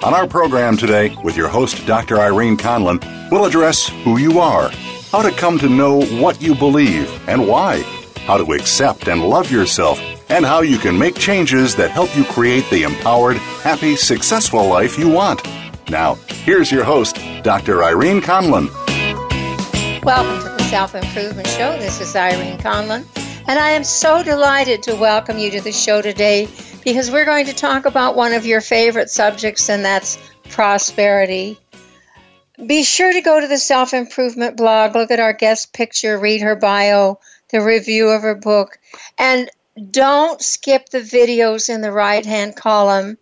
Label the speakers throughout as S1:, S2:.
S1: On our program today, with your host, Dr. Irene Conlon, we'll address who you are, how to come to know what you believe and why, how to accept and love yourself, and how you can make changes that help you create the empowered, happy, successful life you want. Now, here's your host, Dr. Irene Conlon.
S2: Welcome to the Self Improvement Show. This is Irene Conlon, and I am so delighted to welcome you to the show today because we're going to talk about one of your favorite subjects, and that's prosperity. Be sure to go to the self improvement blog, look at our guest picture, read her bio, the review of her book, and don't skip the videos in the right hand column.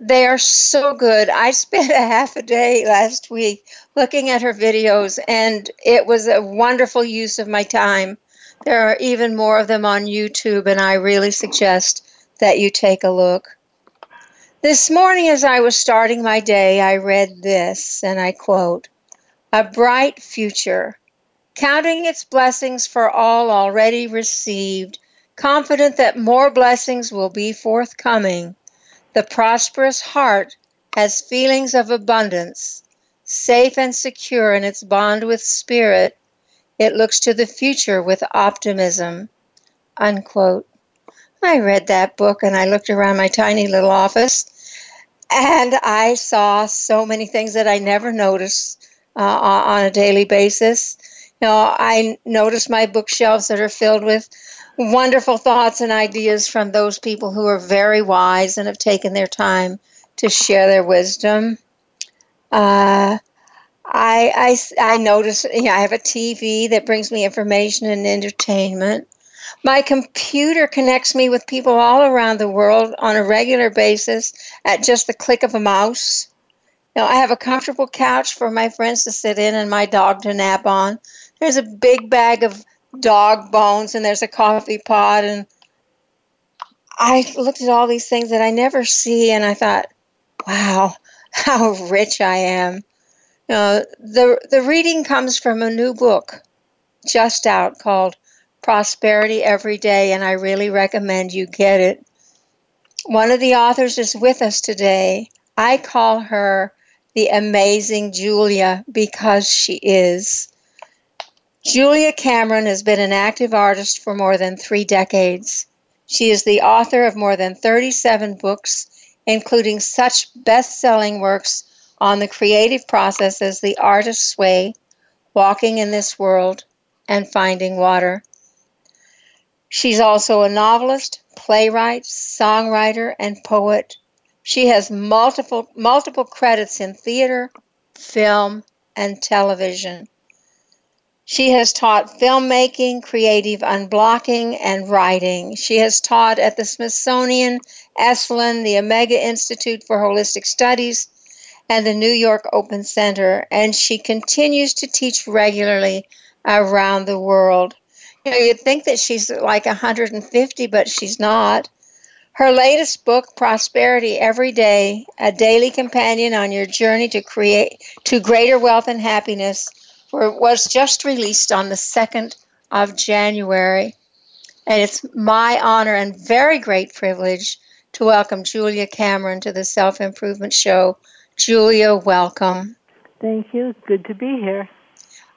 S2: They are so good. I spent a half a day last week looking at her videos, and it was a wonderful use of my time. There are even more of them on YouTube, and I really suggest that you take a look. This morning, as I was starting my day, I read this, and I quote A bright future, counting its blessings for all already received, confident that more blessings will be forthcoming. The prosperous heart has feelings of abundance, safe and secure in its bond with spirit. It looks to the future with optimism. Unquote. I read that book and I looked around my tiny little office and I saw so many things that I never noticed uh, on a daily basis. You know, I noticed my bookshelves that are filled with wonderful thoughts and ideas from those people who are very wise and have taken their time to share their wisdom. Uh, I, I, I notice you know, I have a TV that brings me information and entertainment. My computer connects me with people all around the world on a regular basis at just the click of a mouse. You know, I have a comfortable couch for my friends to sit in and my dog to nap on. There's a big bag of dog bones and there's a coffee pot and I looked at all these things that I never see and I thought, wow, how rich I am. You the the reading comes from a new book just out called Prosperity Every Day, and I really recommend you get it. One of the authors is with us today. I call her the amazing Julia because she is. Julia Cameron has been an active artist for more than three decades. She is the author of more than 37 books, including such best selling works on the creative process as The Artist's Way, Walking in This World, and Finding Water. She's also a novelist, playwright, songwriter, and poet. She has multiple multiple credits in theater, film, and television. She has taught filmmaking, creative unblocking, and writing. She has taught at the Smithsonian, Esalen, the Omega Institute for Holistic Studies, and the New York Open Center, and she continues to teach regularly around the world. You know, you'd think that she's like 150, but she's not. Her latest book, Prosperity Every Day, a daily companion on your journey to create to greater wealth and happiness, was just released on the 2nd of January. And it's my honor and very great privilege to welcome Julia Cameron to the Self Improvement Show. Julia, welcome.
S3: Thank you. Good to be here.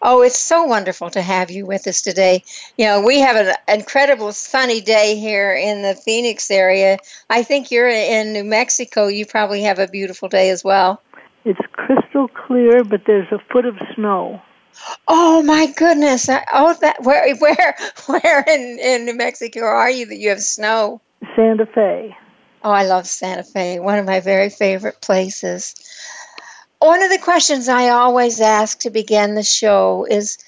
S2: Oh, it's so wonderful to have you with us today. You know, we have an incredible sunny day here in the Phoenix area. I think you're in New Mexico. You probably have a beautiful day as well.
S3: It's crystal clear, but there's a foot of snow.
S2: Oh my goodness! Uh, oh, that where where where in in New Mexico are you that you have snow?
S3: Santa Fe.
S2: Oh, I love Santa Fe. One of my very favorite places. One of the questions I always ask to begin the show is,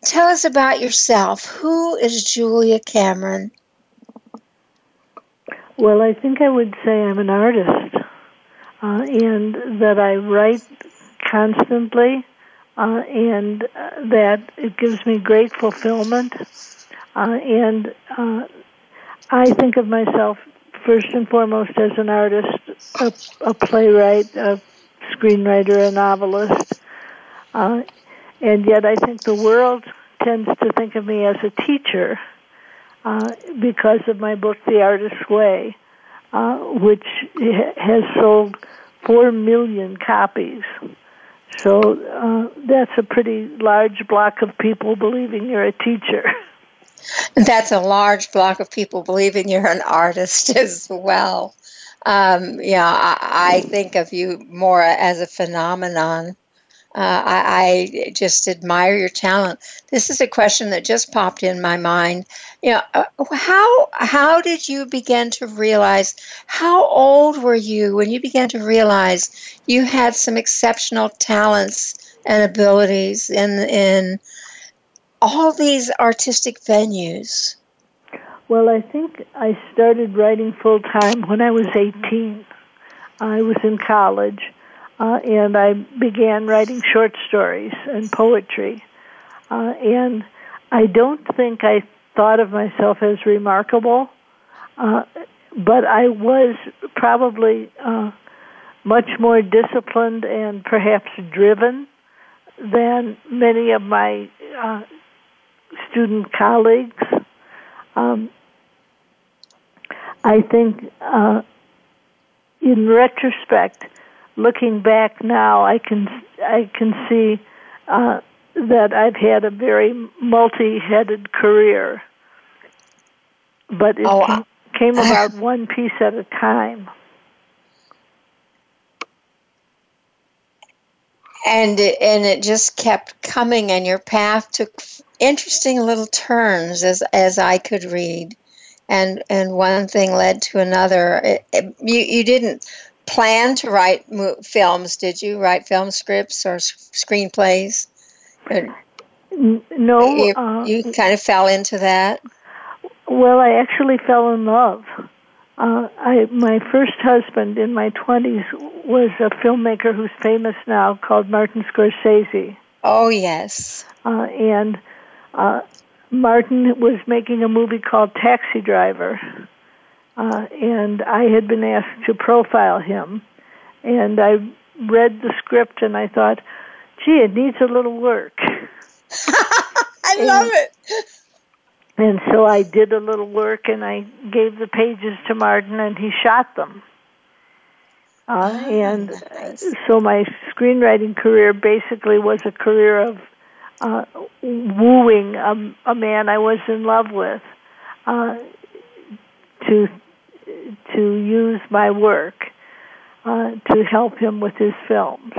S2: tell us about yourself. Who is Julia Cameron?
S3: Well, I think I would say I'm an artist, uh, and that I write constantly uh, and uh, that it gives me great fulfillment. Uh, and uh, I think of myself first and foremost as an artist, a, a playwright, a screenwriter, a novelist. Uh, and yet I think the world tends to think of me as a teacher uh, because of my book, The Artist's Way, uh, which has sold four million copies. So uh, that's a pretty large block of people believing you're a teacher.
S2: That's a large block of people believing you're an artist as well. Um, yeah, I, I think of you more as a phenomenon uh, I, I, just admire your talent. This is a question that just popped in my mind. You know, uh, how how did you begin to realize? How old were you when you began to realize you had some exceptional talents and abilities in in all these artistic venues?
S3: Well, I think I started writing full time when I was 18. I was in college uh, and I began writing short stories and poetry. Uh, and I don't think I thought of myself as remarkable, uh, but I was probably uh, much more disciplined and perhaps driven than many of my uh, student colleagues. Um, I think, uh, in retrospect, looking back now, I can I can see uh, that I've had a very multi-headed career, but it oh, came, came about one piece at a time.
S2: And it, and it just kept coming, and your path took interesting little turns as as I could read, and and one thing led to another. It, it, you you didn't plan to write films, did you? Write film scripts or screenplays?
S3: No.
S2: You,
S3: uh,
S2: you kind of fell into that?
S3: Well, I actually fell in love. Uh, I my first husband in my twenties was a filmmaker who's famous now called Martin Scorsese.
S2: Oh yes.
S3: Uh, and uh, Martin was making a movie called Taxi Driver, uh, and I had been asked to profile him. And I read the script and I thought, gee, it needs a little work.
S2: I and, love it.
S3: And so I did a little work and I gave the pages to Martin and he shot them. Uh, oh, and so my screenwriting career basically was a career of uh, wooing a, a man I was in love with uh, to to use my work uh, to help him with his films.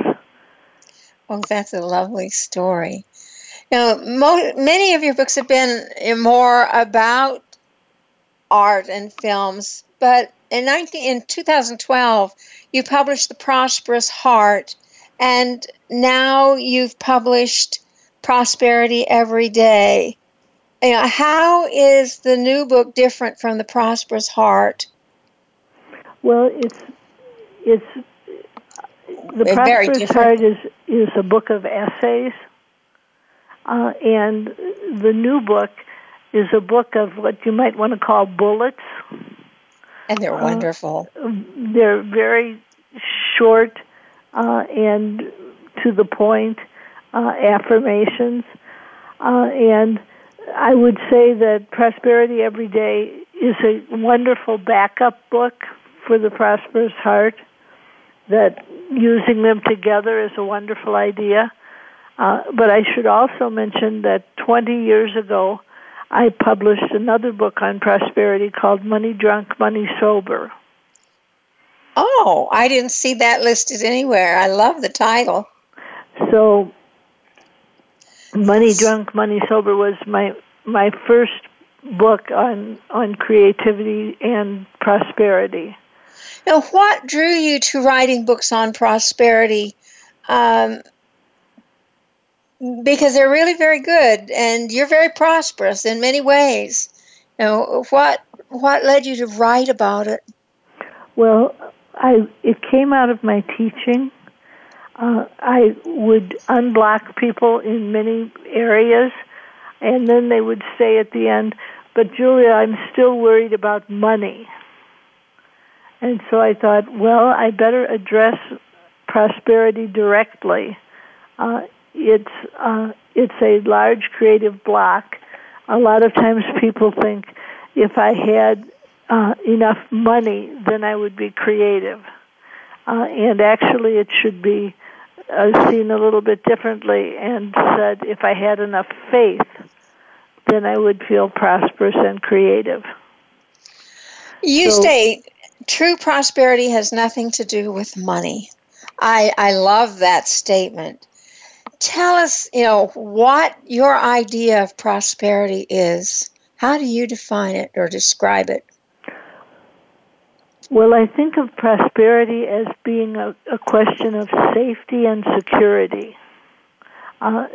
S2: Well, that's a lovely story. Now, mo- many of your books have been more about art and films, but in 19, in 2012, you published The Prosperous Heart, and now you've published Prosperity Every Day. You know, how is the new book different from The Prosperous Heart?
S3: Well, it's it's the Prosperous Heart is is a book of essays, uh, and the new book is a book of what you might want to call bullets.
S2: And they're uh, wonderful.
S3: They're very short uh, and to the point uh, affirmations, uh, and I would say that Prosperity Every Day is a wonderful backup book for the prosperous heart, that using them together is a wonderful idea. Uh, but I should also mention that 20 years ago, I published another book on prosperity called Money Drunk, Money Sober.
S2: Oh, I didn't see that listed anywhere. I love the title.
S3: So Money Drunk, Money Sober was my my first book on on creativity and prosperity.
S2: Now, what drew you to writing books on prosperity? Um, because they're really very good, and you're very prosperous in many ways. Now, what what led you to write about it?
S3: Well, I it came out of my teaching. Uh, I would unblock people in many areas, and then they would say at the end, "But Julia, I'm still worried about money." And so I thought, well, I better address prosperity directly. Uh, it's uh, it's a large creative block. A lot of times people think if I had uh, enough money, then I would be creative. Uh, and actually, it should be uh, seen a little bit differently and said if I had enough faith, then I would feel prosperous and creative.
S2: You so, state true prosperity has nothing to do with money. I, I love that statement. Tell us, you know, what your idea of prosperity is. How do you define it or describe it?
S3: Well, I think of prosperity as being a, a question of safety and security. Uh,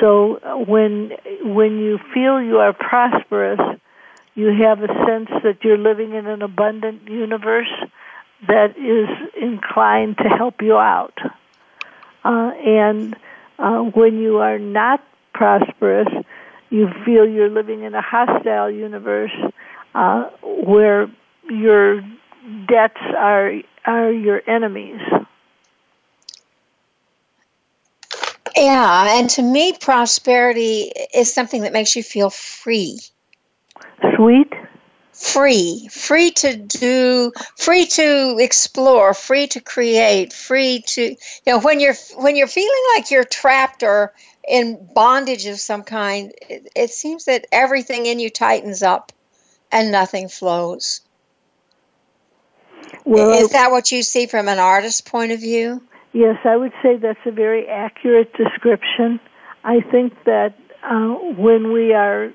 S3: so when when you feel you are prosperous, you have a sense that you're living in an abundant universe that is inclined to help you out. Uh, and uh, when you are not prosperous, you feel you're living in a hostile universe uh, where your debts are are your enemies.
S2: Yeah, and to me, prosperity is something that makes you feel free
S3: sweet?
S2: Free, free to do, free to explore, free to create, free to you know when you're when you're feeling like you're trapped or in bondage of some kind, it, it seems that everything in you tightens up and nothing flows. Well, is that what you see from an artist's point of view?
S3: Yes, I would say that's a very accurate description. I think that uh, when we are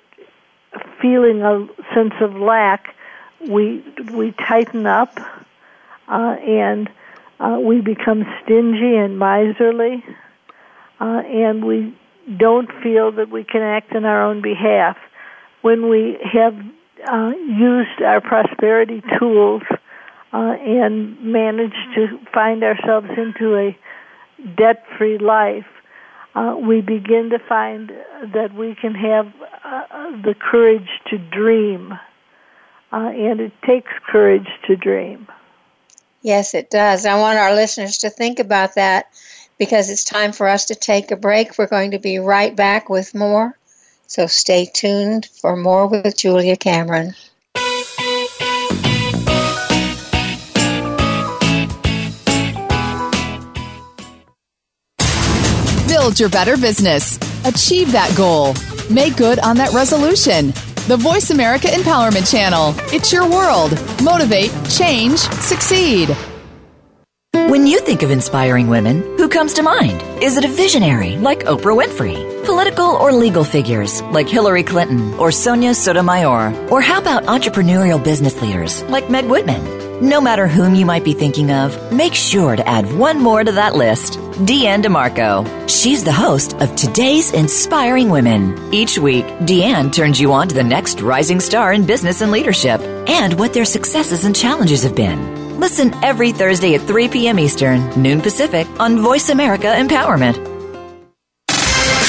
S3: feeling a sense of lack, we we tighten up uh, and uh, we become stingy and miserly, uh, and we don't feel that we can act in our own behalf. When we have uh, used our prosperity tools uh, and managed to find ourselves into a debt-free life, uh, we begin to find that we can have uh, the courage to dream. Uh, and it takes courage to dream.
S2: Yes, it does. I want our listeners to think about that because it's time for us to take a break. We're going to be right back with more. So stay tuned for more with Julia Cameron.
S4: Build your better business. Achieve that goal. Make good on that resolution. The Voice America Empowerment Channel. It's your world. Motivate, change, succeed.
S5: When you think of inspiring women, who comes to mind? Is it a visionary like Oprah Winfrey? Political or legal figures like Hillary Clinton or Sonia Sotomayor? Or how about entrepreneurial business leaders like Meg Whitman? No matter whom you might be thinking of, make sure to add one more to that list Deanne DeMarco. She's the host of Today's Inspiring Women. Each week, Deanne turns you on to the next rising star in business and leadership and what their successes and challenges have been. Listen every Thursday at 3 p.m. Eastern, noon Pacific on Voice America Empowerment.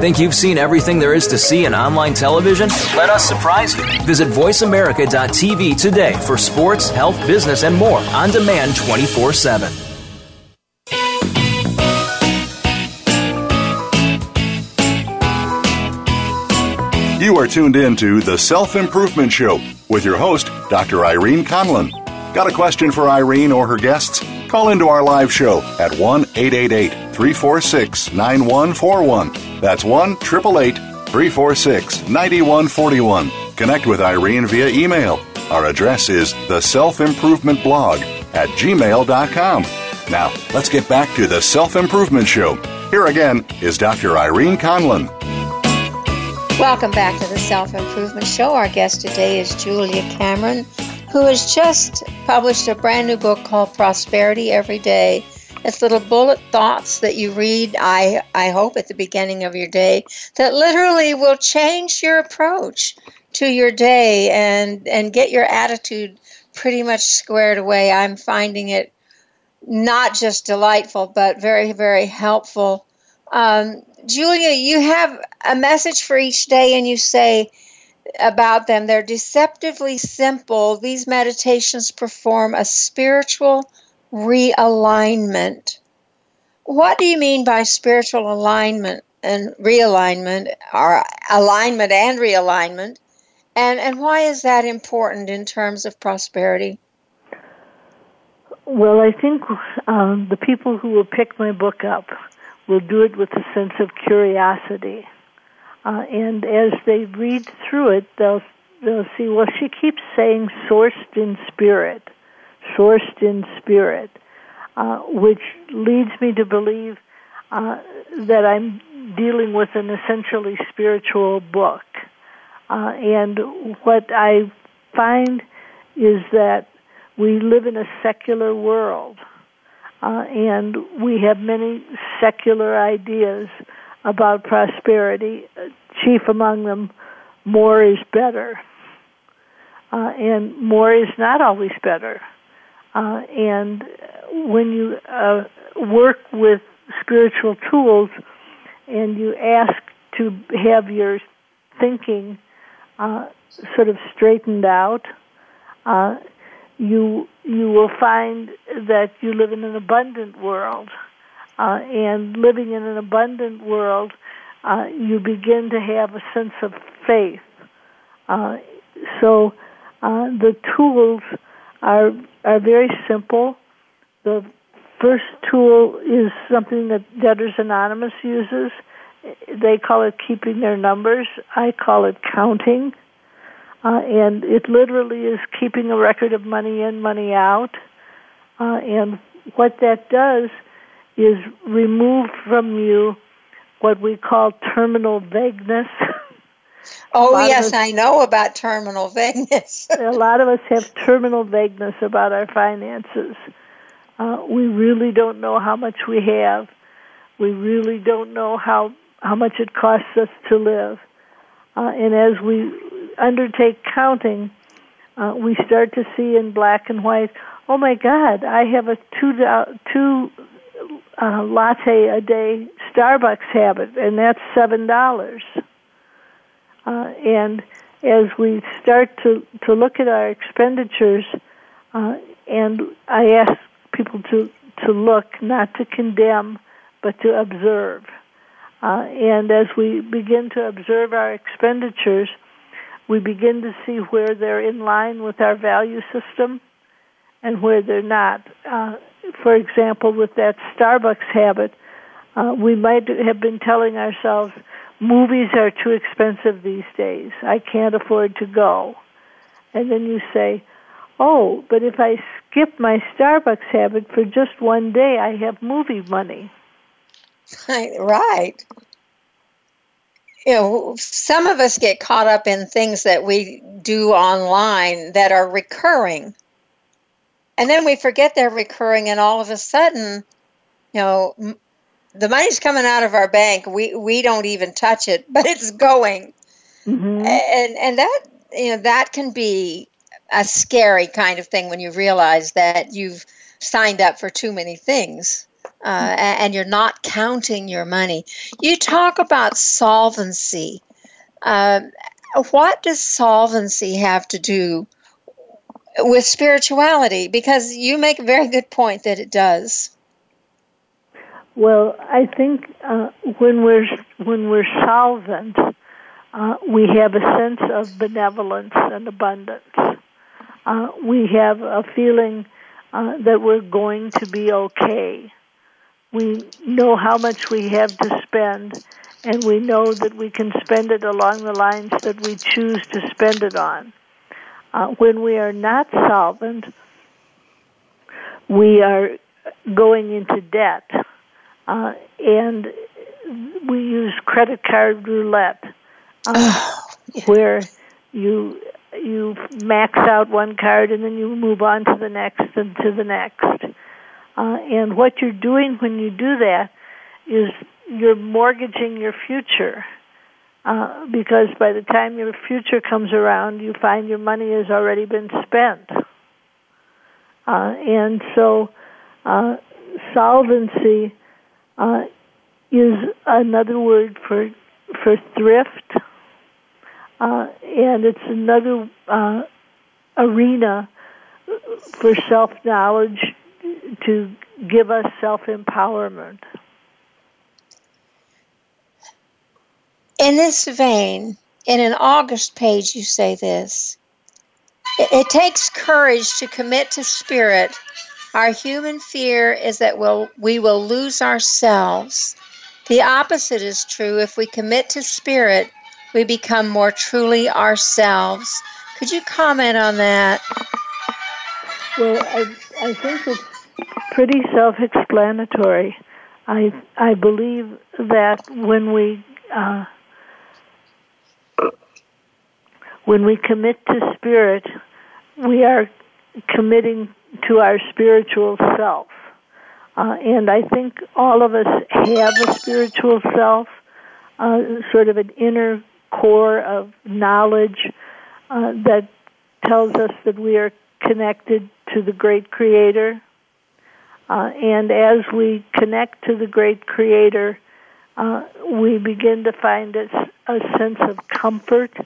S6: Think you've seen everything there is to see in online television? Let us surprise you. Visit VoiceAmerica.tv today for sports, health, business, and more on demand 24 7.
S1: You are tuned in to The Self Improvement Show with your host, Dr. Irene Conlon. Got a question for Irene or her guests? Call into our live show at 1 888 346 9141. That's 1 888 346 9141. Connect with Irene via email. Our address is the self improvement blog at gmail.com. Now, let's get back to the Self Improvement Show. Here again is Dr. Irene Conlon.
S2: Welcome back to the Self Improvement Show. Our guest today is Julia Cameron, who has just published a brand new book called Prosperity Every Day. It's little bullet thoughts that you read, I, I hope, at the beginning of your day that literally will change your approach to your day and, and get your attitude pretty much squared away. I'm finding it not just delightful, but very, very helpful. Um, Julia, you have a message for each day, and you say about them they're deceptively simple. These meditations perform a spiritual realignment. What do you mean by spiritual alignment and realignment, or alignment and realignment? And, and why is that important in terms of prosperity?
S3: Well, I think um, the people who will pick my book up will do it with a sense of curiosity. Uh, and as they read through it, they'll they'll see. Well, she keeps saying "sourced in spirit," "sourced in spirit," uh, which leads me to believe uh, that I'm dealing with an essentially spiritual book. Uh, and what I find is that we live in a secular world uh, and we have many secular ideas about prosperity. Chief among them, more is better. Uh, and more is not always better. Uh, and when you uh, work with spiritual tools and you ask to have your thinking uh, sort of straightened out, uh, you you will find that you live in an abundant world, uh, and living in an abundant world, uh, you begin to have a sense of faith. Uh, so uh, the tools are are very simple. The first tool is something that Debtors Anonymous uses. They call it keeping their numbers. I call it counting. Uh, and it literally is keeping a record of money in, money out. Uh, and what that does is removed from you what we call terminal vagueness.
S2: Oh, yes, us, I know about terminal vagueness.
S3: a lot of us have terminal vagueness about our finances. Uh, we really don't know how much we have. We really don't know how, how much it costs us to live. Uh, and as we undertake counting, uh, we start to see in black and white, oh my God, I have a two, two uh, latte a day Starbucks habit, and that's $7. Uh, and as we start to, to look at our expenditures, uh, and I ask people to, to look, not to condemn, but to observe. Uh, and as we begin to observe our expenditures, we begin to see where they're in line with our value system and where they're not. Uh, for example, with that Starbucks habit, uh, we might have been telling ourselves, movies are too expensive these days. I can't afford to go. And then you say, oh, but if I skip my Starbucks habit for just one day, I have movie money.
S2: Right you know, some of us get caught up in things that we do online that are recurring. And then we forget they're recurring, and all of a sudden, you know, the money's coming out of our bank. We we don't even touch it, but it's going. Mm-hmm. And and that you know that can be a scary kind of thing when you realize that you've signed up for too many things uh, and you're not counting your money. You talk about solvency. Um, what does solvency have to do with spirituality? Because you make a very good point that it does.
S3: Well, I think uh, when we're when we're solvent, uh, we have a sense of benevolence and abundance. Uh, we have a feeling uh, that we're going to be okay. We know how much we have to spend, and we know that we can spend it along the lines that we choose to spend it on. Uh, when we are not solvent, we are going into debt, uh, and we use credit card roulette, uh, where you you max out one card and then you move on to the next and to the next. Uh, and what you're doing when you do that is you're mortgaging your future. Uh, because by the time your future comes around, you find your money has already been spent. Uh, and so, uh, solvency uh, is another word for for thrift, uh, and it's another uh, arena for self knowledge to give us self empowerment.
S2: In this vein, in an August page, you say this it, it takes courage to commit to spirit. Our human fear is that we'll, we will lose ourselves. The opposite is true. If we commit to spirit, we become more truly ourselves. Could you comment on that?
S3: Well, I, I think it's pretty self explanatory. I, I believe that when we uh, when we commit to spirit, we are committing to our spiritual self. Uh, and I think all of us have a spiritual self, uh, sort of an inner core of knowledge uh, that tells us that we are connected to the great creator. Uh, and as we connect to the great creator, uh, we begin to find a, a sense of comfort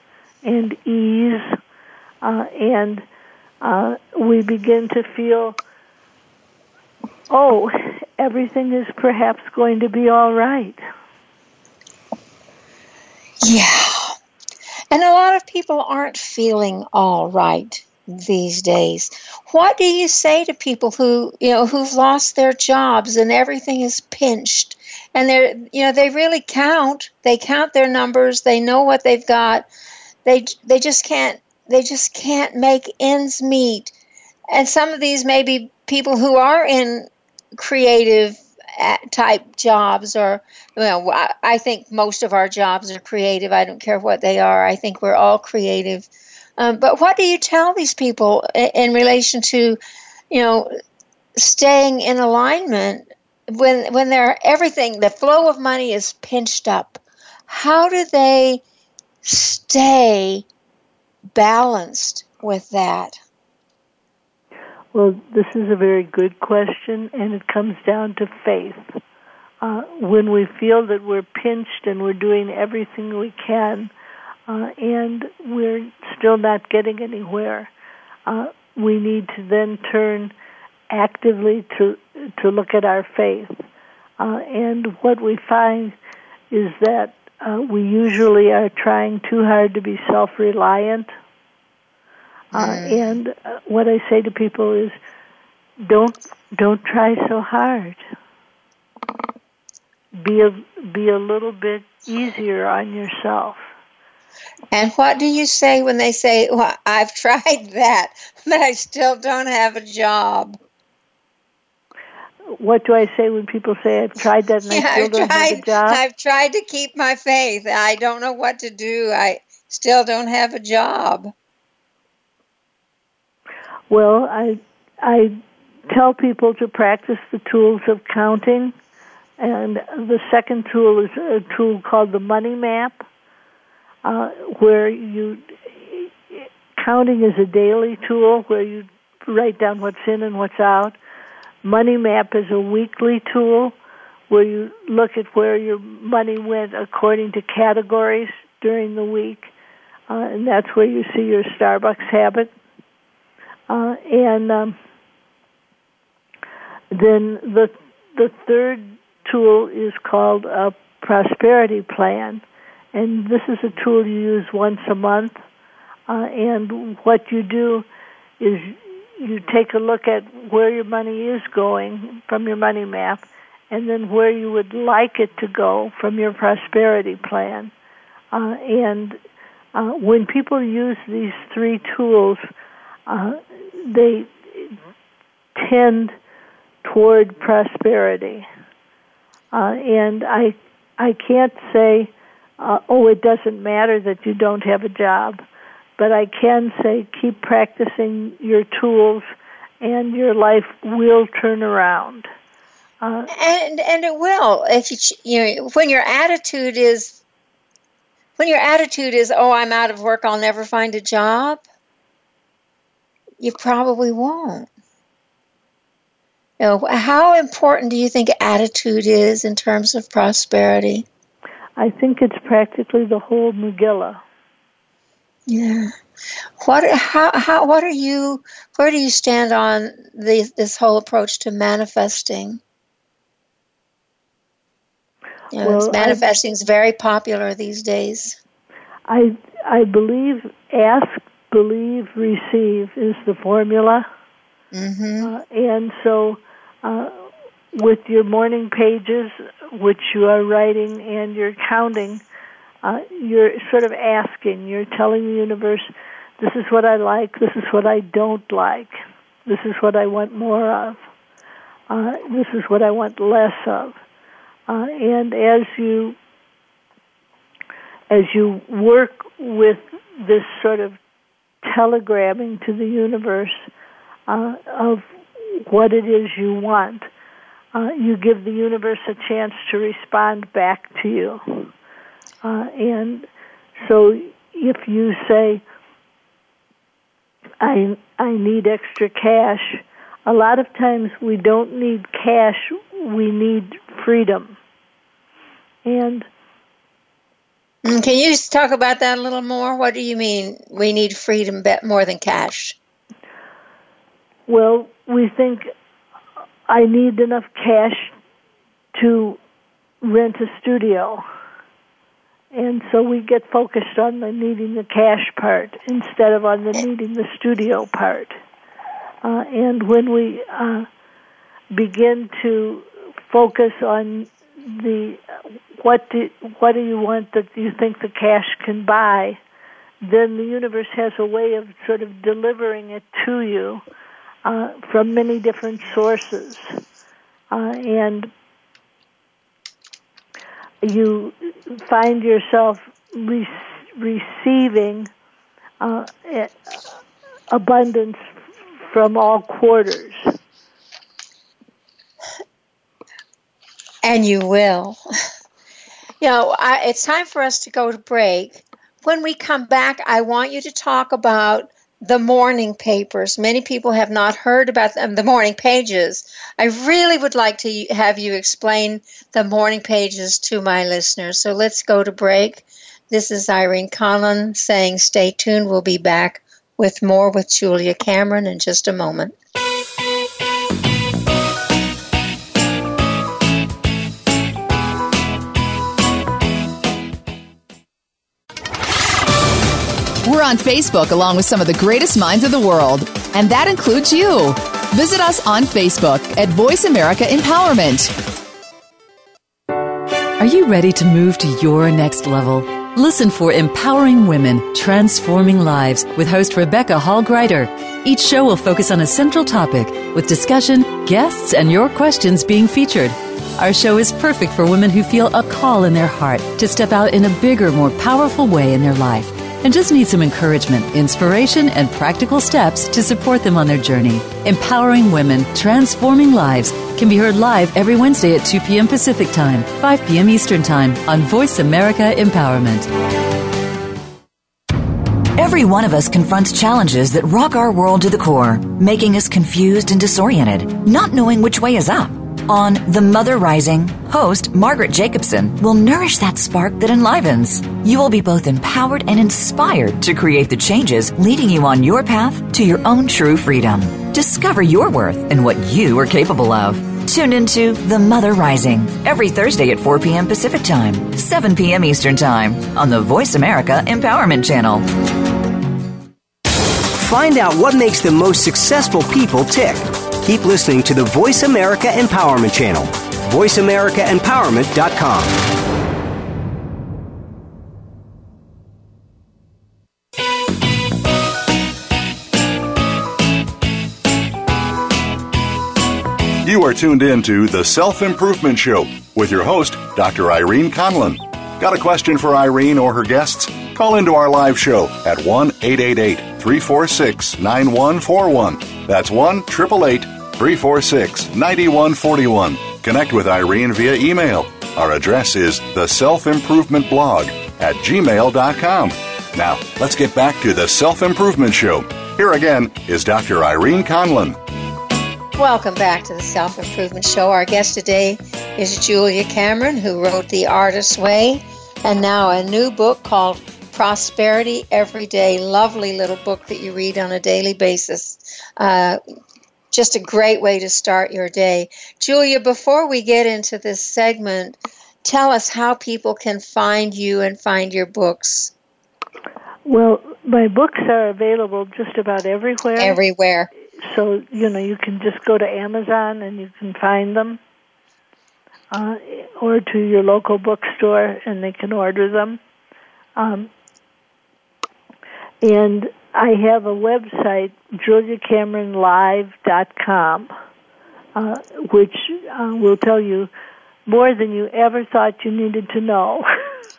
S3: and ease, uh, and we begin to feel oh, everything is perhaps going to be all right.
S2: Yeah. And a lot of people aren't feeling all right these days. What do you say to people who, you know, who've lost their jobs and everything is pinched and they're, you know, they really count. They count their numbers, they know what they've got. They they just can't they just can't make ends meet. And some of these may be people who are in creative uh, type jobs or well i think most of our jobs are creative. I don't care what they are. I think we're all creative. Um, but what do you tell these people in relation to you know staying in alignment when when they're everything the flow of money is pinched up? How do they stay balanced with that
S3: well, this is a very good question, and it comes down to faith. Uh, when we feel that we're pinched and we're doing everything we can, uh, and we're still not getting anywhere, uh, we need to then turn actively to to look at our faith. Uh, and what we find is that uh, we usually are trying too hard to be self-reliant uh, and uh, what I say to people is, don't don't try so hard. Be a be a little bit easier on yourself.
S2: And what do you say when they say, well, "I've tried that, but I still don't have a job"?
S3: What do I say when people say, "I've tried that and yeah, I still I've don't tried, have a job"?
S2: I've tried to keep my faith. I don't know what to do. I still don't have a job.
S3: Well, I I tell people to practice the tools of counting, and the second tool is a tool called the money map, uh, where you counting is a daily tool where you write down what's in and what's out. Money map is a weekly tool where you look at where your money went according to categories during the week, uh, and that's where you see your Starbucks habit uh, and um, then the the third tool is called a prosperity plan, and this is a tool you use once a month. Uh, and what you do is you take a look at where your money is going from your money map, and then where you would like it to go from your prosperity plan. Uh, and uh, when people use these three tools, uh, they tend toward prosperity. Uh, and I, I can't say, uh, oh, it doesn't matter that you don't have a job, but I can say keep practicing your tools, and your life will turn around.
S2: Uh, and and it will if you you know when your attitude is when your attitude is oh I'm out of work I'll never find a job you probably won't you know, how important do you think attitude is in terms of prosperity?
S3: I think it's practically the whole Megillah.
S2: Yeah. What how how what are you where do you stand on the, this whole approach to manifesting? You know, well, manifesting is very popular these days.
S3: I I believe ask, believe, receive is the formula.
S2: Mm-hmm.
S3: Uh, and so uh, with your morning pages, which you are writing and you're counting, uh, you're sort of asking, you're telling the universe, this is what I like, this is what I don't like, this is what I want more of, uh, this is what I want less of. Uh, and as you as you work with this sort of telegramming to the universe uh, of what it is you want, uh, you give the universe a chance to respond back to you. Uh, and so if you say, I, I need extra cash, a lot of times we don't need cash, we need freedom. And
S2: mm, can you just talk about that a little more? What do you mean we need freedom more than cash?
S3: Well, we think I need enough cash to rent a studio. And so we get focused on the needing the cash part instead of on the needing the studio part. Uh, and when we uh, begin to focus on the what do what do you want that you think the cash can buy, then the universe has a way of sort of delivering it to you uh, from many different sources. Uh, and you find yourself re- receiving uh, abundance from all quarters.
S2: And you will. You know, I, it's time for us to go to break. When we come back, I want you to talk about the morning papers. Many people have not heard about them, the morning pages. I really would like to have you explain the morning pages to my listeners. So let's go to break. This is Irene Conlon saying stay tuned. We'll be back with more with Julia Cameron in just a moment.
S4: We're on Facebook along with some of the greatest minds of the world, and that includes you. Visit us on Facebook at Voice America Empowerment.
S7: Are you ready to move to your next level? Listen for Empowering Women, Transforming Lives with host Rebecca Hall Gruyter. Each show will focus on a central topic with discussion, guests, and your questions being featured. Our show is perfect for women who feel a call in their heart to step out in a bigger, more powerful way in their life and just need some encouragement, inspiration, and practical steps to support them on their journey. Empowering Women, Transforming Lives can be heard live every Wednesday at 2 p.m. Pacific Time, 5 p.m. Eastern Time on Voice America Empowerment.
S5: Every one of us confronts challenges that rock our world to the core, making us confused and disoriented, not knowing which way is up. On The Mother Rising, host Margaret Jacobson will nourish that spark that enlivens. You will be both empowered and inspired to create the changes leading you on your path to your own true freedom. Discover your worth and what you are capable of. Tune into The Mother Rising every Thursday at 4 p.m. Pacific Time, 7 p.m. Eastern Time on the Voice America Empowerment Channel.
S8: Find out what makes the most successful people tick. Keep listening to the Voice America Empowerment Channel. VoiceAmericaEmpowerment.com.
S1: You are tuned in to The Self Improvement Show with your host, Dr. Irene Conlon. Got a question for Irene or her guests? Call into our live show at 1 888 346 9141. That's 1 888 346 9141. Connect with Irene via email. Our address is the self improvement blog at gmail.com. Now, let's get back to the Self Improvement Show. Here again is Dr. Irene Conlon.
S2: Welcome back to the Self Improvement Show. Our guest today is Julia Cameron, who wrote The Artist's Way and now a new book called Prosperity Every Day. Lovely little book that you read on a daily basis. Uh, just a great way to start your day. Julia, before we get into this segment, tell us how people can find you and find your books.
S3: Well, my books are available just about everywhere.
S2: Everywhere
S3: so you know you can just go to Amazon and you can find them, uh, or to your local bookstore and they can order them. Um, and I have a website, juliacameronlive.com, uh, which uh, will tell you more than you ever thought you needed to know.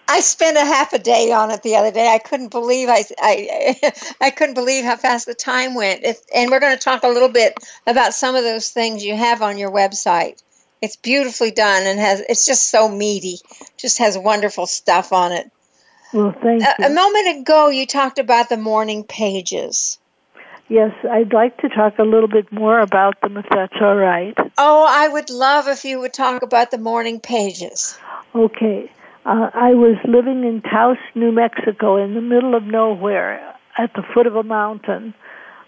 S2: I spent a half a day on it the other day. I couldn't believe I I, I couldn't believe how fast the time went. If, and we're going to talk a little bit about some of those things you have on your website. It's beautifully done and has it's just so meaty. Just has wonderful stuff on it.
S3: Well, thank
S2: a, you. A moment ago, you talked about the morning pages.
S3: Yes, I'd like to talk a little bit more about them if that's all right.
S2: Oh, I would love if you would talk about the morning pages.
S3: Okay. Uh, I was living in Taos, New Mexico, in the middle of nowhere, at the foot of a mountain,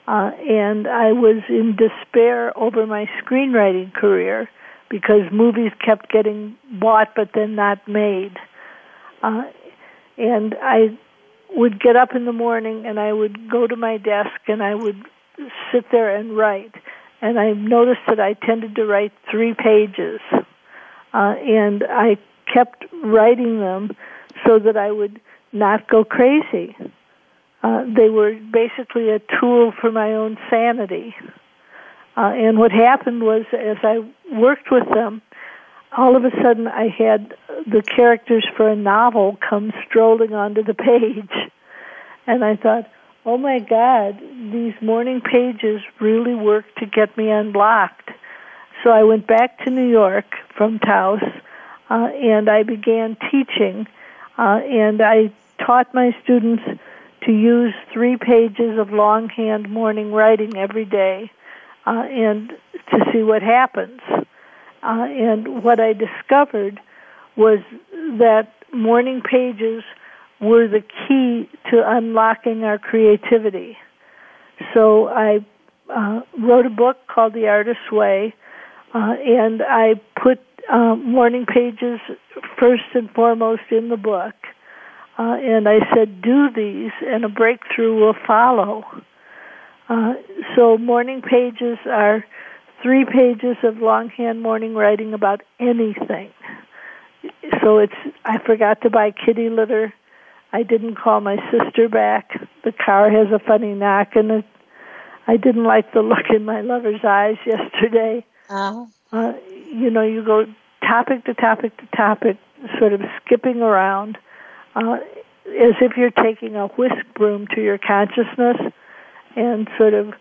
S3: uh, and I was in despair over my screenwriting career because movies kept getting bought but then not made. Uh, and I would get up in the morning and I would go to my desk and I would sit there and write. And I noticed that I tended to write three pages. Uh, and I kept writing them so that I would not go crazy. Uh, they were basically a tool for my own sanity. Uh, and what happened was, as I worked with them, all of a sudden I had the characters for a novel come strolling onto the page. And I thought, oh my God, these morning pages really work to get me unblocked. So I went back to New York from Taos uh, and I began teaching, uh, and I taught my students to use three pages of longhand morning writing every day, uh, and to see what happens. Uh, and what I discovered was that morning pages were the key to unlocking our creativity. So I uh, wrote a book called The Artist's Way, uh, and I put uh, morning pages first and foremost in the book. Uh, and I said, do these, and a breakthrough will follow. Uh, so, morning pages are three pages of longhand morning writing about anything. So, it's I forgot to buy kitty litter. I didn't call my sister back. The car has a funny knock, and it, I didn't like the look in my lover's eyes yesterday.
S2: Uh-huh.
S3: Uh, you know, you go topic to topic to topic, sort of skipping around, uh, as if you're taking a whisk broom to your consciousness and sort of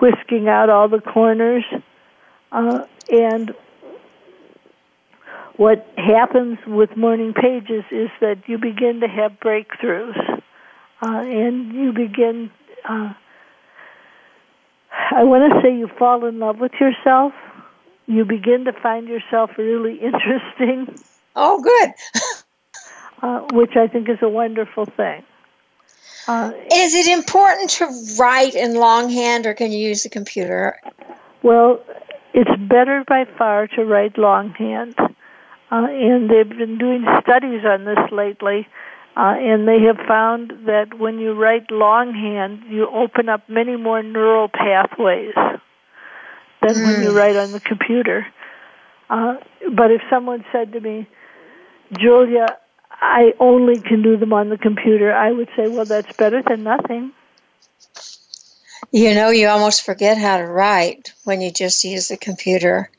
S3: whisking out all the corners. Uh, and what happens with morning pages is that you begin to have breakthroughs, uh, and you begin. Uh, I want to say you fall in love with yourself you begin to find yourself really interesting.
S2: Oh, good.
S3: uh, which I think is a wonderful thing.
S2: Uh, is it important to write in longhand, or can you use the computer?
S3: Well, it's better by far to write longhand. Uh, and they've been doing studies on this lately, uh, and they have found that when you write longhand, you open up many more neural pathways than mm. when you hmm. write on the computer. Uh, but if someone said to me, Julia, I only can do them on the computer, I would say, well, that's better than nothing.
S2: You know, you almost forget how to write when you just use the computer.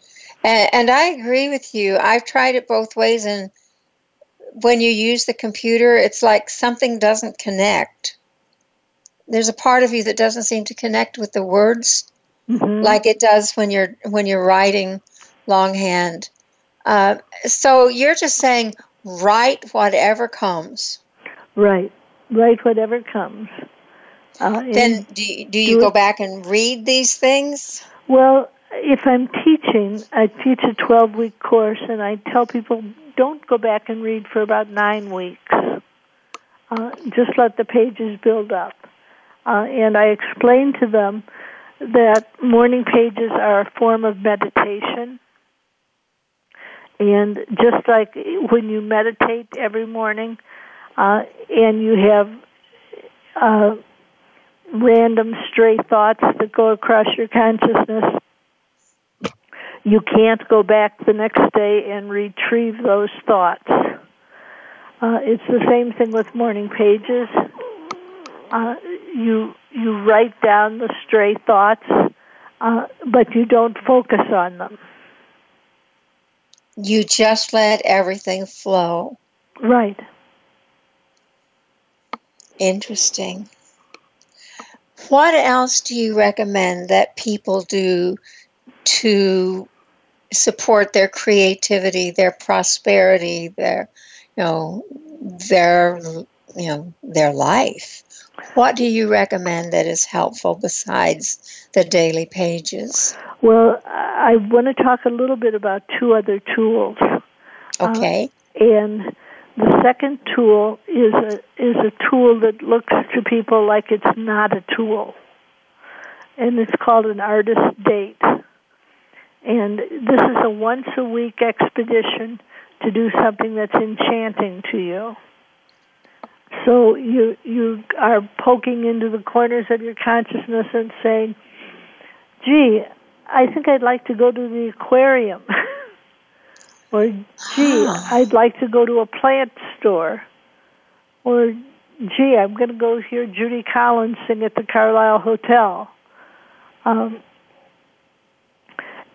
S2: And, and I agree with you. I've tried it both ways, and when you use the computer, it's like something doesn't connect. There's a part of you that doesn't seem to connect with the words mm-hmm. like it does when you're when you're writing longhand. Uh, so you're just saying write whatever comes.
S3: Right, write whatever comes.
S2: Uh, then do you, do you do go it, back and read these things?
S3: Well, if I'm teaching, I teach a 12 week course, and I tell people don't go back and read for about nine weeks. Uh, just let the pages build up. Uh, and I explain to them that morning pages are a form of meditation. And just like when you meditate every morning uh, and you have uh, random stray thoughts that go across your consciousness, you can't go back the next day and retrieve those thoughts. Uh, it's the same thing with morning pages. Uh, you you write down the stray thoughts, uh, but you don't focus on them.
S2: You just let everything flow.
S3: Right.
S2: Interesting. What else do you recommend that people do to support their creativity, their prosperity, their you know their you know their life? What do you recommend that is helpful besides the daily pages?
S3: Well, I want to talk a little bit about two other tools.
S2: Okay.
S3: Uh, and the second tool is a is a tool that looks to people like it's not a tool. And it's called an artist date. And this is a once a week expedition to do something that's enchanting to you. So you you are poking into the corners of your consciousness and saying, "Gee, I think I'd like to go to the aquarium." or, "Gee, I'd like to go to a plant store." Or, "Gee, I'm going to go hear Judy Collins sing at the Carlyle Hotel." Um,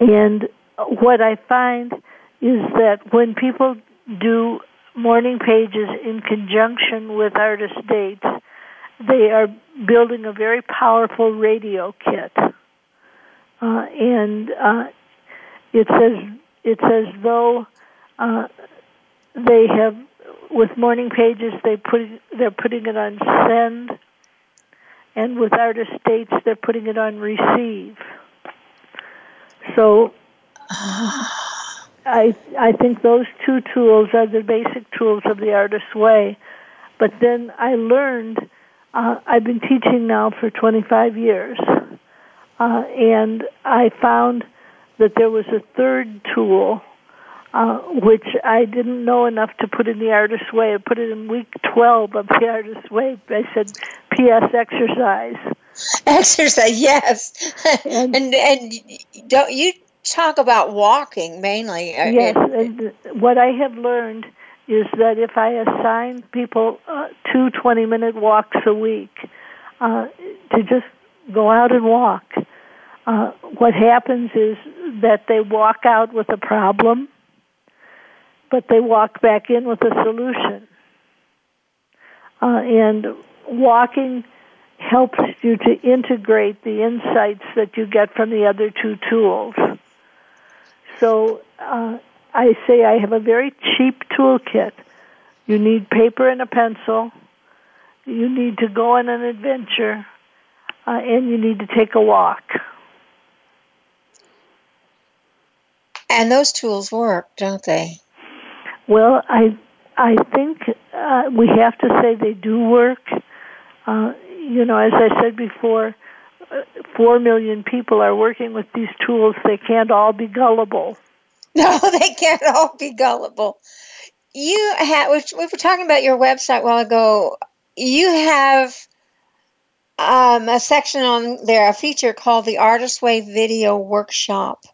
S3: and what I find is that when people do morning pages in conjunction with artist dates, they are building a very powerful radio kit. Uh, and uh, it's as it's as though uh, they have with morning pages they put they're putting it on send, and with artist dates they're putting it on receive. So. I I think those two tools are the basic tools of the artist's way. But then I learned. Uh, I've been teaching now for 25 years, uh, and I found that there was a third tool uh, which I didn't know enough to put in the artist's way. I put it in week 12 of the artist's way. I said, P.S. exercise.
S2: Exercise, yes. and, and and don't you talk about walking mainly.
S3: Yes, and what I have learned is that if I assign people uh, two 20 minute walks a week uh, to just go out and walk, uh, what happens is that they walk out with a problem, but they walk back in with a solution. Uh, and walking helps you to integrate the insights that you get from the other two tools. So uh, I say I have a very cheap toolkit. You need paper and a pencil. You need to go on an adventure, uh, and you need to take a walk.
S2: And those tools work, don't they?
S3: Well, I I think uh, we have to say they do work. Uh, you know, as I said before, uh, four million people are working with these tools, they can't all be gullible.
S2: No, they can't all be gullible. You have. We were talking about your website a while ago. You have um, a section on there, a feature called the Artist Way Video Workshop.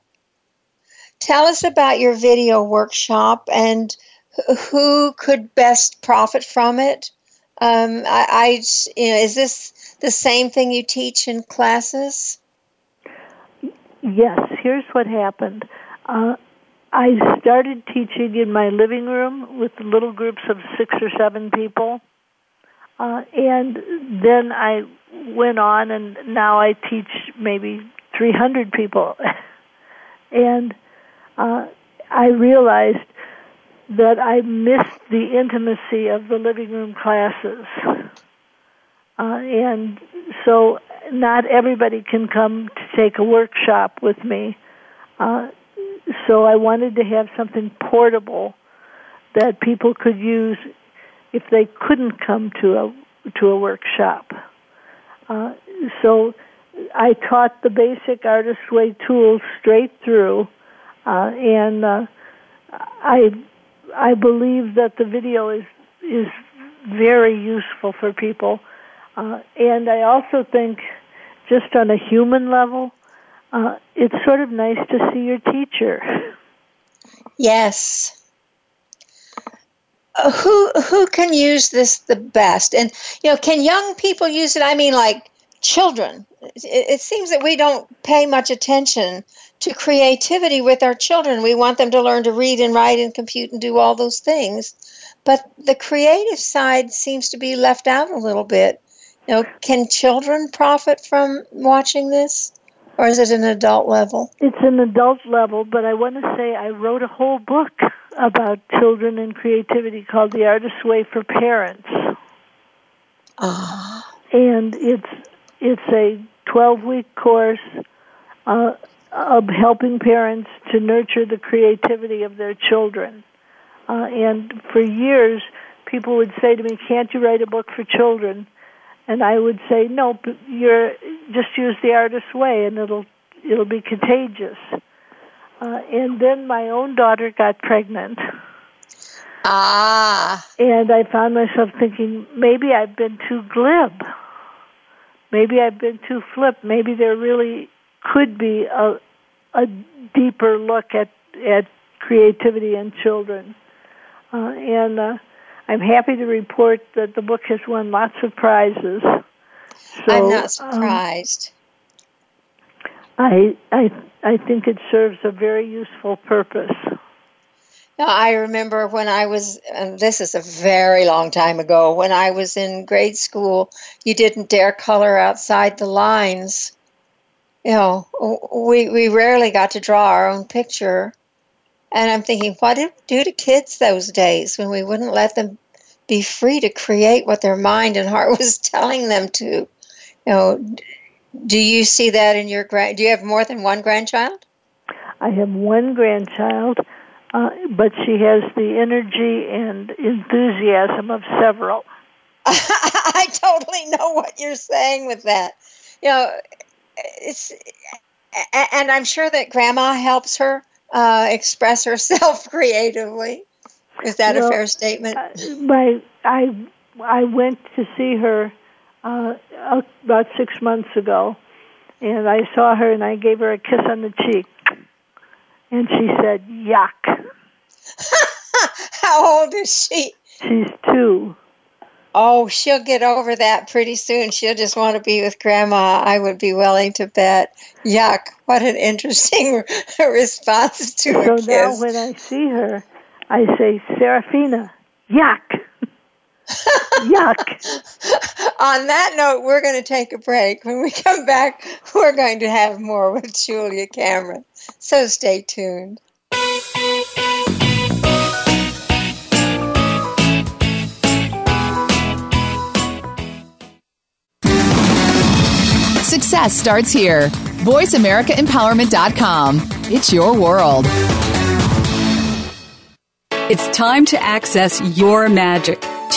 S2: Tell us about your video workshop and who could best profit from it. Um, I, I, you know, is this the same thing you teach in classes?
S3: Yes. Here's what happened. Uh, I started teaching in my living room with little groups of six or seven people. Uh, and then I went on, and now I teach maybe 300 people. and uh, I realized that I missed the intimacy of the living room classes. Uh, and so not everybody can come to take a workshop with me. Uh, so I wanted to have something portable that people could use if they couldn't come to a to a workshop. Uh, so I taught the basic artist way tools straight through, uh, and uh, I I believe that the video is is very useful for people, uh, and I also think, just on a human level, uh, it's sort of nice to see your teacher.
S2: Yes. Uh, who who can use this the best? And you know, can young people use it? I mean, like children. It, seems that we don't pay much attention to creativity with our children. We want them to learn to read and write and compute and do all those things, but the creative side seems to be left out a little bit. You know, can children profit from watching this? Or is it an adult level?
S3: It's an adult level, but I want to say I wrote a whole book about children and creativity called The Artist's Way for Parents.
S2: Ah.
S3: And it's it's a 12 week course uh, of helping parents to nurture the creativity of their children. Uh, and for years, people would say to me, "Can't you write a book for children?" And I would say, "No, but you're just use the artist's way, and it'll it'll be contagious." Uh, and then my own daughter got pregnant.
S2: Ah.
S3: And I found myself thinking, maybe I've been too glib. Maybe I've been too flip. Maybe there really could be a a deeper look at at creativity in children. Uh, and uh, I'm happy to report that the book has won lots of prizes. So,
S2: I'm not surprised.
S3: Um, I I I think it serves a very useful purpose.
S2: I remember when I was, and this is a very long time ago, when I was in grade school, you didn't dare color outside the lines. You know, we, we rarely got to draw our own picture. And I'm thinking, what did we do to kids those days when we wouldn't let them be free to create what their mind and heart was telling them to? You know, do you see that in your grand? Do you have more than one grandchild?
S3: I have one grandchild, uh, but she has the energy and enthusiasm of several.
S2: I totally know what you're saying with that. You know, it's, and I'm sure that Grandma helps her uh, express herself creatively. Is that well, a fair statement?
S3: Uh, my, I I went to see her uh, about six months ago, and I saw her and I gave her a kiss on the cheek, and she said, "Yuck."
S2: How old is she?
S3: She's two.
S2: Oh, she'll get over that pretty soon. She'll just want to be with grandma. I would be willing to bet. Yuck. What an interesting response to
S3: so
S2: a kiss.
S3: So now when I see her, I say, Serafina, yuck. Yuck.
S2: On that note, we're going to take a break. When we come back, we're going to have more with Julia Cameron. So stay tuned.
S4: Success starts here. VoiceAmericaEmpowerment.com. It's your world.
S7: It's time to access your magic.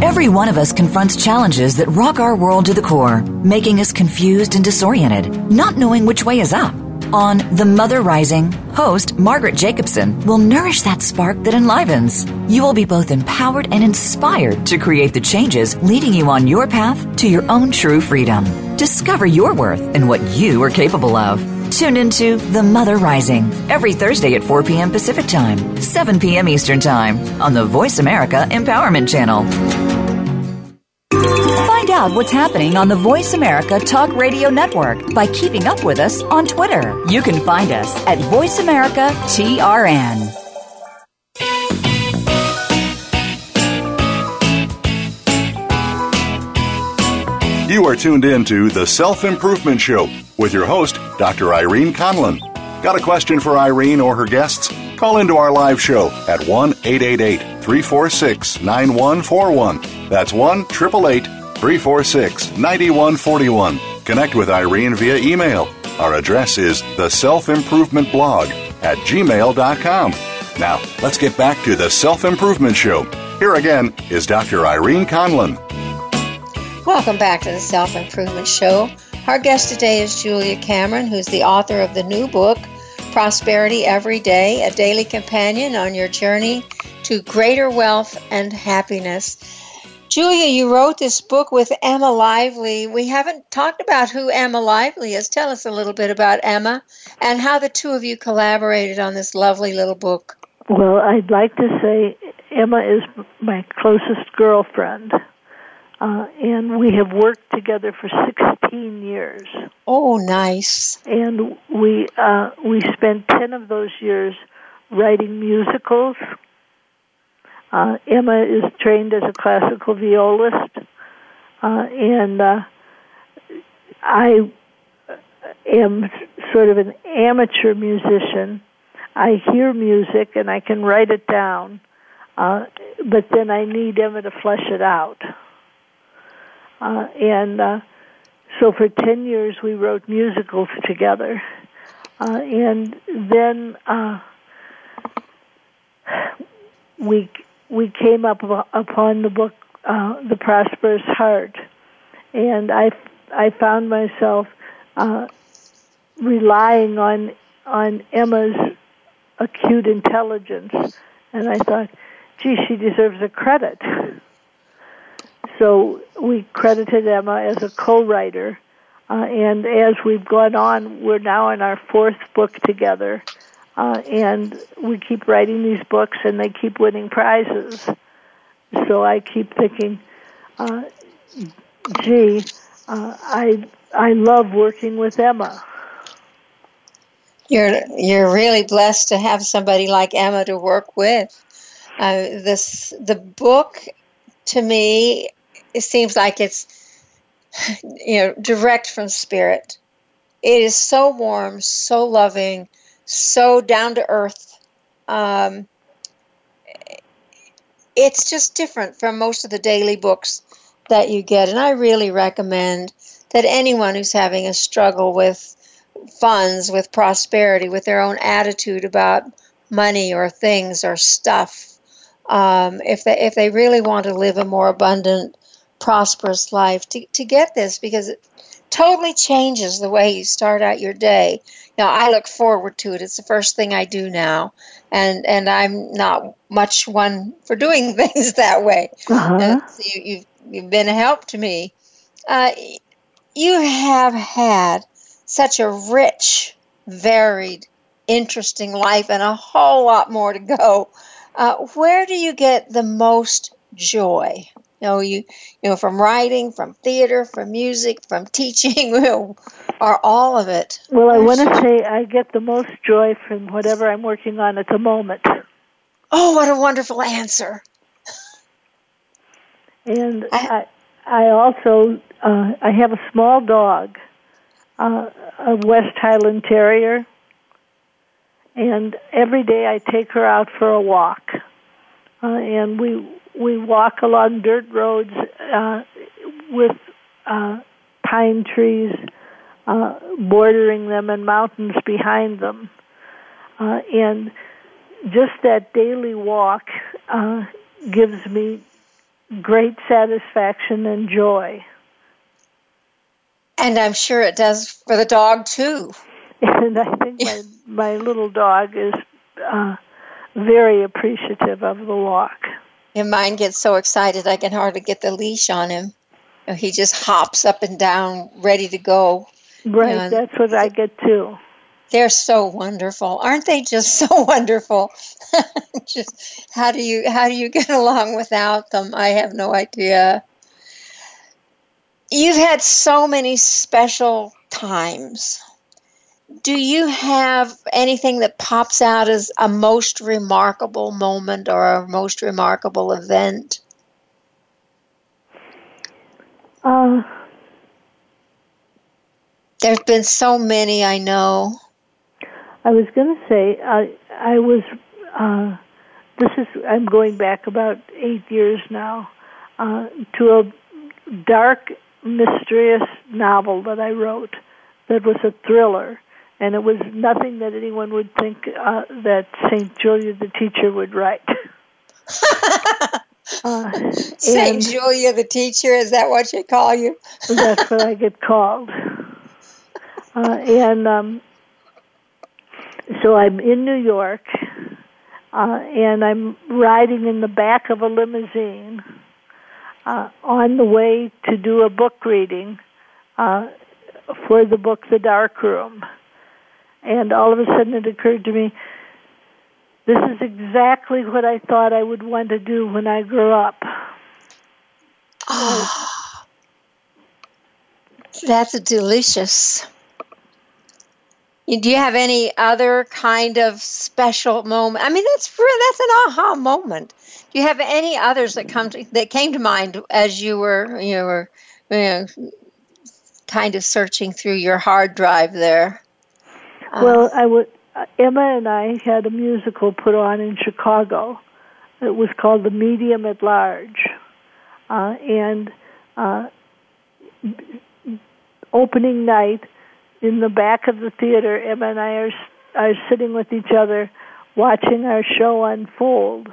S5: Every one of us confronts challenges that rock our world to the core, making us confused and disoriented, not knowing which way is up. On The Mother Rising, host Margaret Jacobson will nourish that spark that enlivens. You will be both empowered and inspired to create the changes leading you on your path to your own true freedom. Discover your worth and what you are capable of. Tune into The Mother Rising every Thursday at 4 p.m. Pacific Time, 7 p.m. Eastern Time on the Voice America Empowerment Channel. What's happening on the Voice America Talk Radio Network by keeping up with us on Twitter. You can find us at Voice America TRN.
S1: You are tuned in to The Self Improvement Show with your host, Dr. Irene Conlon. Got a question for Irene or her guests? Call into our live show at 1 888 346 9141. That's 1 888 346 9141. Connect with Irene via email. Our address is the self improvement blog at gmail.com. Now, let's get back to the Self Improvement Show. Here again is Dr. Irene Conlon.
S2: Welcome back to the Self Improvement Show. Our guest today is Julia Cameron, who's the author of the new book, Prosperity Every Day A Daily Companion on Your Journey to Greater Wealth and Happiness. Julia, you wrote this book with Emma Lively. We haven't talked about who Emma Lively is. Tell us a little bit about Emma and how the two of you collaborated on this lovely little book.
S3: Well, I'd like to say Emma is my closest girlfriend. Uh, and we have worked together for 16 years.
S2: Oh, nice!
S3: And we uh, we spent 10 of those years writing musicals. Uh, Emma is trained as a classical violist, uh, and uh, I am sort of an amateur musician. I hear music and I can write it down, uh, but then I need Emma to flesh it out. Uh, and uh, so for 10 years we wrote musicals together. Uh, and then uh, we we came up upon the book uh, The Prosperous Heart. And I, I found myself uh, relying on, on Emma's acute intelligence. And I thought, gee, she deserves a credit. So we credited Emma as a co-writer, uh, and as we've gone on, we're now in our fourth book together, uh, and we keep writing these books, and they keep winning prizes. So I keep thinking, uh, gee, uh, I I love working with Emma.
S2: You're you're really blessed to have somebody like Emma to work with. Uh, this the book to me it seems like it's you know direct from spirit it is so warm so loving so down to earth. Um, it's just different from most of the daily books that you get and i really recommend that anyone who's having a struggle with funds with prosperity with their own attitude about money or things or stuff um, if they if they really want to live a more abundant prosperous life to, to get this because it totally changes the way you start out your day. Now I look forward to it. It's the first thing I do now, and and I'm not much one for doing things that way.
S3: Uh-huh.
S2: Uh, so you, you've you've been a help to me. Uh, you have had such a rich, varied, interesting life, and a whole lot more to go. Uh, where do you get the most joy? You know, you you know, from writing, from theater, from music, from teaching, or all of it.
S3: Well, I want to say I get the most joy from whatever I'm working on at the moment.
S2: Oh, what a wonderful answer!
S3: And I, I also uh, I have a small dog, uh, a West Highland Terrier, and every day I take her out for a walk, uh, and we we walk along dirt roads uh, with uh, pine trees uh, bordering them and mountains behind them, uh, and just that daily walk uh, gives me great satisfaction and joy.
S2: And I'm sure it does for the dog too.
S3: And I think my my little dog is uh, very appreciative of the walk.
S2: And mine gets so excited I can hardly get the leash on him. He just hops up and down, ready to go.
S3: Right,
S2: And
S3: that's what I get too.
S2: They're so wonderful, aren't they? Just so wonderful. just how do you how do you get along without them? I have no idea. You've had so many special times. Do you have anything that pops out as a most remarkable moment or a most remarkable event?
S3: Uh,
S2: There's been so many, I know.
S3: I was going to say I I was. Uh, this is I'm going back about eight years now uh, to a dark, mysterious novel that I wrote that was a thriller, and it was nothing that anyone would think uh, that Saint Julia the teacher would write. uh,
S2: Saint Julia the teacher, is that what you call you?
S3: That's what I get called. Uh, and um, so I'm in New York, uh, and I'm riding in the back of a limousine uh, on the way to do a book reading uh, for the book The Dark Room. And all of a sudden it occurred to me this is exactly what I thought I would want to do when I grew up.
S2: Oh, That's delicious. Do you have any other kind of special moment? I mean, that's that's an aha moment. Do you have any others that come to, that came to mind as you were you were you know, kind of searching through your hard drive there? Uh,
S3: Well, I would. Uh, Emma and I had a musical put on in Chicago. It was called The Medium at Large, uh, and uh, opening night in the back of the theater, Emma and I are are sitting with each other, watching our show unfold,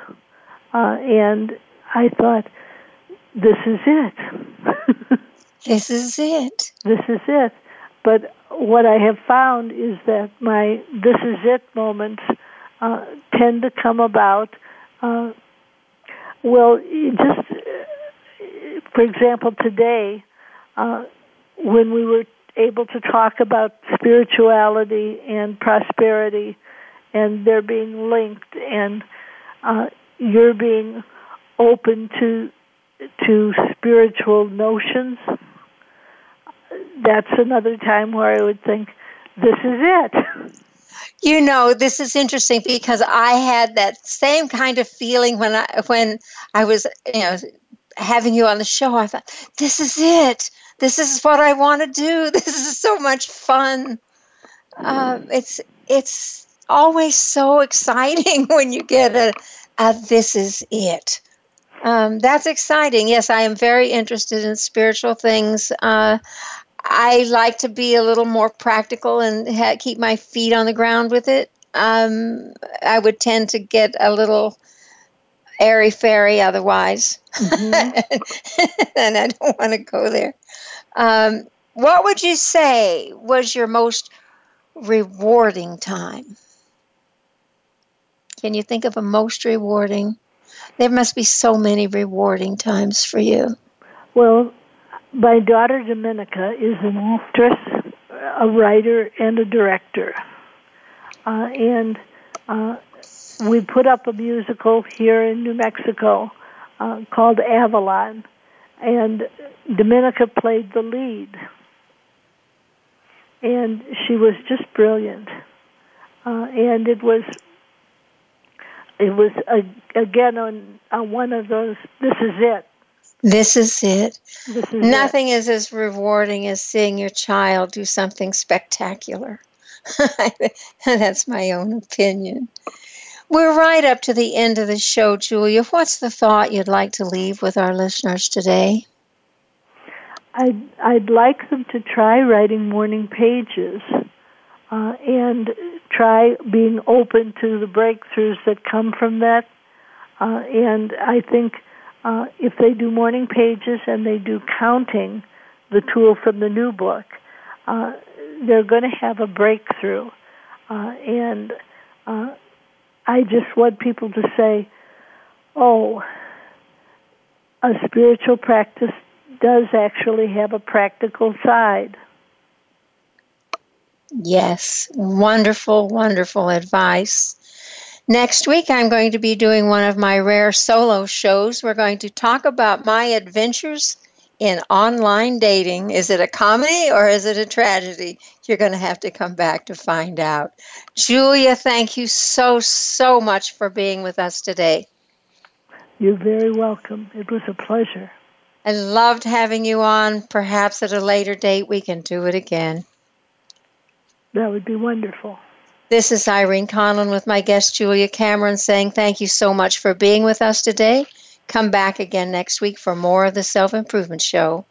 S3: uh, and I thought, "This is it."
S2: this is it.
S3: this is it. But what I have found is that my this is it moments uh, tend to come about. Uh, well, just for example, today uh, when we were able to talk about spirituality and prosperity, and they're being linked, and uh, you're being open to to spiritual notions that's another time where I would think, this is it.
S2: You know, this is interesting because I had that same kind of feeling when I when I was, you know, having you on the show. I thought, this is it. This is what I want to do. This is so much fun. Um, it's it's always so exciting when you get a, a this is it. Um, that's exciting. Yes, I am very interested in spiritual things. Uh, I like to be a little more practical and ha- keep my feet on the ground with it. Um, I would tend to get a little airy fairy otherwise, and I don't want to go there. Um, what would you say was your most rewarding time? Can you think of a most rewarding? There must be so many rewarding times for you.
S3: Well, my daughter Domenica is an actress, a writer, and a director. Uh, and uh, we put up a musical here in New Mexico uh, called Avalon, and Domenica played the lead. And she was just brilliant. Uh, and it was it was a, again on, on one of those this is it
S2: This is it.
S3: This is
S2: Nothing is as rewarding as seeing your child do something spectacular. That's my own opinion. We're right up to the end of the show, Julia. What's the thought you'd like to leave with our listeners today?
S3: I'd, I'd like them to try writing morning pages uh, and try being open to the breakthroughs that come from that. Uh, and I think if they do morning pages and they do counting, the tool from the new book, uh, they're going to have a breakthrough. Uh, and uh, I just want people to say, oh, a spiritual practice does actually have a practical side.
S2: Yes, wonderful, wonderful advice. Next week, I'm going to be doing one of my rare solo shows. We're going to talk about my adventures in online dating. Is it a comedy or is it a tragedy? You're going to have to come back to find out. Julia, thank you so, so much for being with us today.
S3: You're very welcome. It was a pleasure.
S2: I loved having you on. Perhaps at a later date we can do it again.
S3: That would be wonderful.
S2: This is Irene Conlon with my guest Julia Cameron saying thank you so much for being with us today. Come back again next week for more of the Self Improvement Show.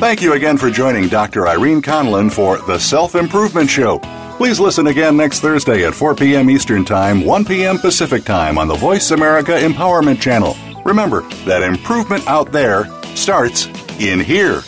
S1: Thank you again for joining Dr. Irene Conlon for The Self Improvement Show. Please listen again next Thursday at 4 p.m. Eastern Time, 1 p.m. Pacific Time on the Voice America Empowerment Channel. Remember that improvement out there starts in here.